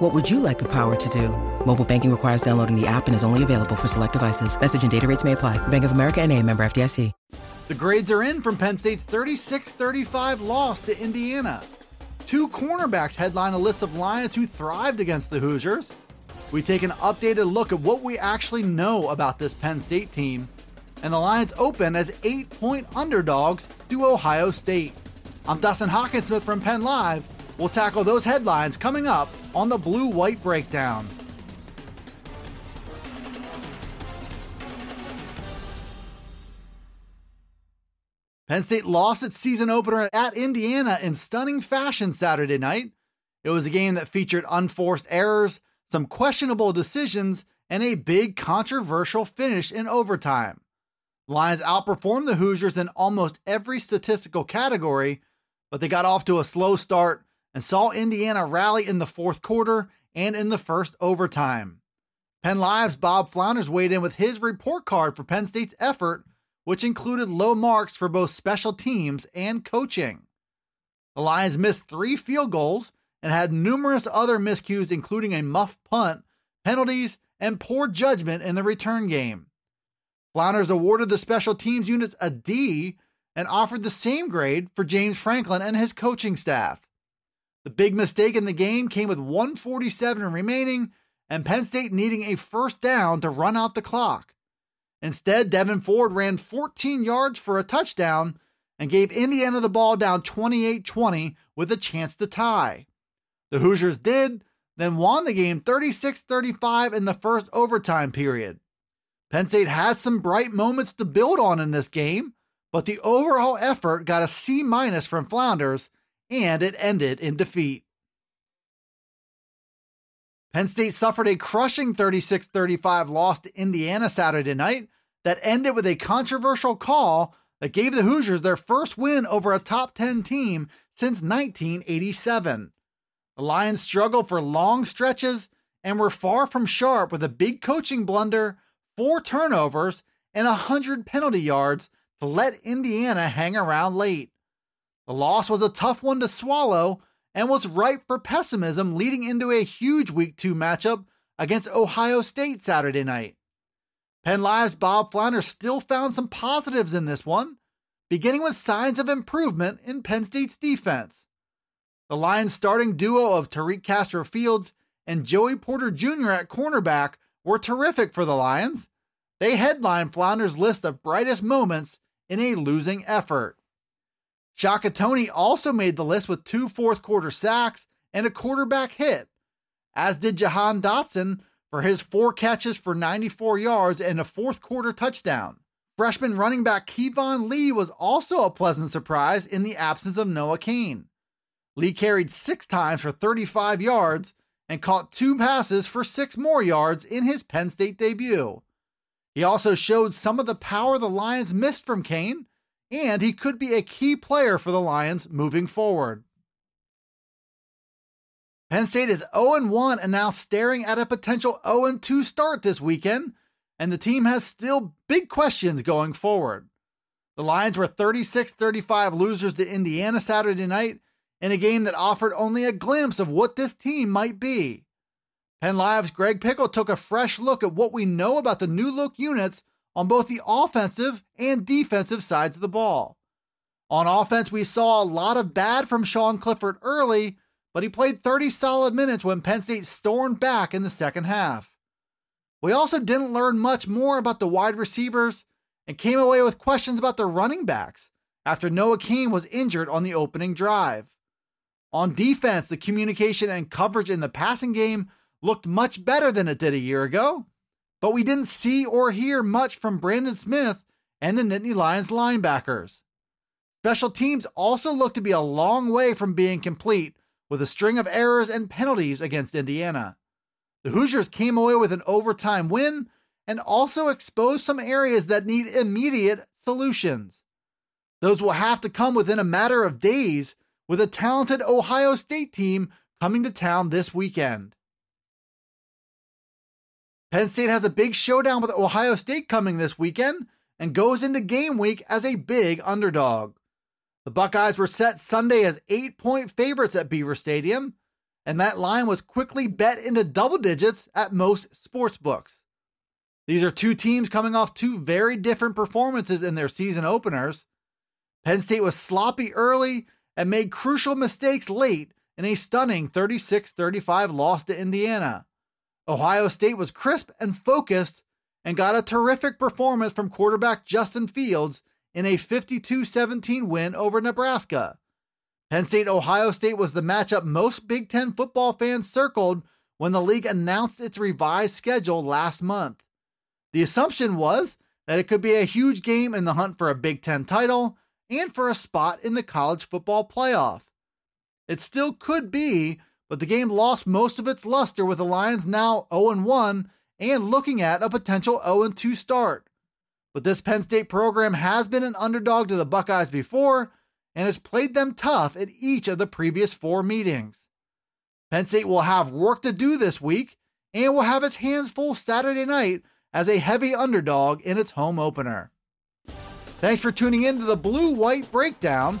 What would you like the power to do? Mobile banking requires downloading the app and is only available for select devices. Message and data rates may apply. Bank of America and a member FDIC. The grades are in from Penn State's 36-35 loss to Indiana. Two cornerbacks headline a list of Lions who thrived against the Hoosiers. We take an updated look at what we actually know about this Penn State team. And the Lions open as eight point underdogs to Ohio State. I'm Dustin Hockensmith from Penn Live. We'll tackle those headlines coming up on the Blue White Breakdown. Penn State lost its season opener at Indiana in stunning fashion Saturday night. It was a game that featured unforced errors, some questionable decisions, and a big controversial finish in overtime. Lions outperformed the Hoosiers in almost every statistical category, but they got off to a slow start and saw Indiana rally in the fourth quarter and in the first overtime. Penn Live's Bob Flounders weighed in with his report card for Penn State's effort which included low marks for both special teams and coaching. The Lions missed three field goals and had numerous other miscues, including a muff punt, penalties, and poor judgment in the return game. Flounders awarded the special teams units a D and offered the same grade for James Franklin and his coaching staff. The big mistake in the game came with 147 remaining and Penn State needing a first down to run out the clock. Instead, Devyn Ford ran 14 yards for a touchdown and gave Indiana the ball down 28 20 with a chance to tie. The Hoosiers did, then won the game 36 35 in the first overtime period. Penn State had some bright moments to build on in this game, but the overall effort got a C minus from Flounders and it ended in defeat. Penn State suffered a crushing 36 35 loss to Indiana Saturday night that ended with a controversial call that gave the Hoosiers their first win over a top 10 team since 1987. The Lions struggled for long stretches and were far from sharp with a big coaching blunder, four turnovers, and 100 penalty yards to let Indiana hang around late. The loss was a tough one to swallow and was ripe for pessimism leading into a huge Week 2 matchup against Ohio State Saturday night. Penn Live's Bob Flounder still found some positives in this one, beginning with signs of improvement in Penn State's defense. The Lions' starting duo of Tariq Castro Fields and Joey Porter Jr. at cornerback were terrific for the Lions. They headlined Flounder's list of brightest moments in a losing effort. Shaka Toney also made the list with two fourth quarter sacks and a quarterback hit, as did Jahan Dotson for his four catches for 94 yards and a fourth quarter touchdown. Freshman running back Keyvone Lee was also a pleasant surprise in the absence of Noah Cain. Lee carried six times for 35 yards and caught two passes for six more yards in his Penn State debut. He also showed some of the power the Lions missed from Cain and he could be a key player for the Lions moving forward. Penn State is 0 1 and now staring at a potential 0 2 start this weekend, and the team has still big questions going forward. The Lions were 36 35 losers to Indiana Saturday night in a game that offered only a glimpse of what this team might be. Penn Live's Greg Pickle took a fresh look at what we know about the new look units on both the offensive and defensive sides of the ball. On offense, we saw a lot of bad from Sean Clifford early, but he played 30 solid minutes when Penn State stormed back in the second half. We also didn't learn much more about the wide receivers and came away with questions about the running backs after Noah Cain was injured on the opening drive. On defense, the communication and coverage in the passing game looked much better than it did a year ago, but we didn't see or hear much from Brandon Smith and the Nittany Lions linebackers. Special teams also looked to be a long way from being complete with a string of errors and penalties against Indiana. The Hoosiers came away with an overtime win and also exposed some areas that need immediate solutions. Those will have to come within a matter of days with a talented Ohio State team coming to town this weekend. Penn State has a big showdown with Ohio State coming this weekend and goes into game week as a big underdog. The Buckeyes were set Sunday as eight point favorites at Beaver Stadium, and that line was quickly bet into double digits at most sports books. These are two teams coming off two very different performances in their season openers. Penn State was sloppy early and made crucial mistakes late in a stunning 36 35 loss to Indiana. Ohio State was crisp and focused and got a terrific performance from quarterback Justin Fields in a 52 17 win over Nebraska. Penn State Ohio State was the matchup most Big Ten football fans circled when the league announced its revised schedule last month. The assumption was that it could be a huge game in the hunt for a Big Ten title and for a spot in the college football playoff. It still could be, but the game lost most of its luster with the Lions now 0 1 and looking at a potential 0 2 start. But this Penn State program has been an underdog to the Buckeyes before and has played them tough at each of the previous four meetings. Penn State will have work to do this week and will have its hands full Saturday night as a heavy underdog in its home opener. Thanks for tuning in to the Blue White Breakdown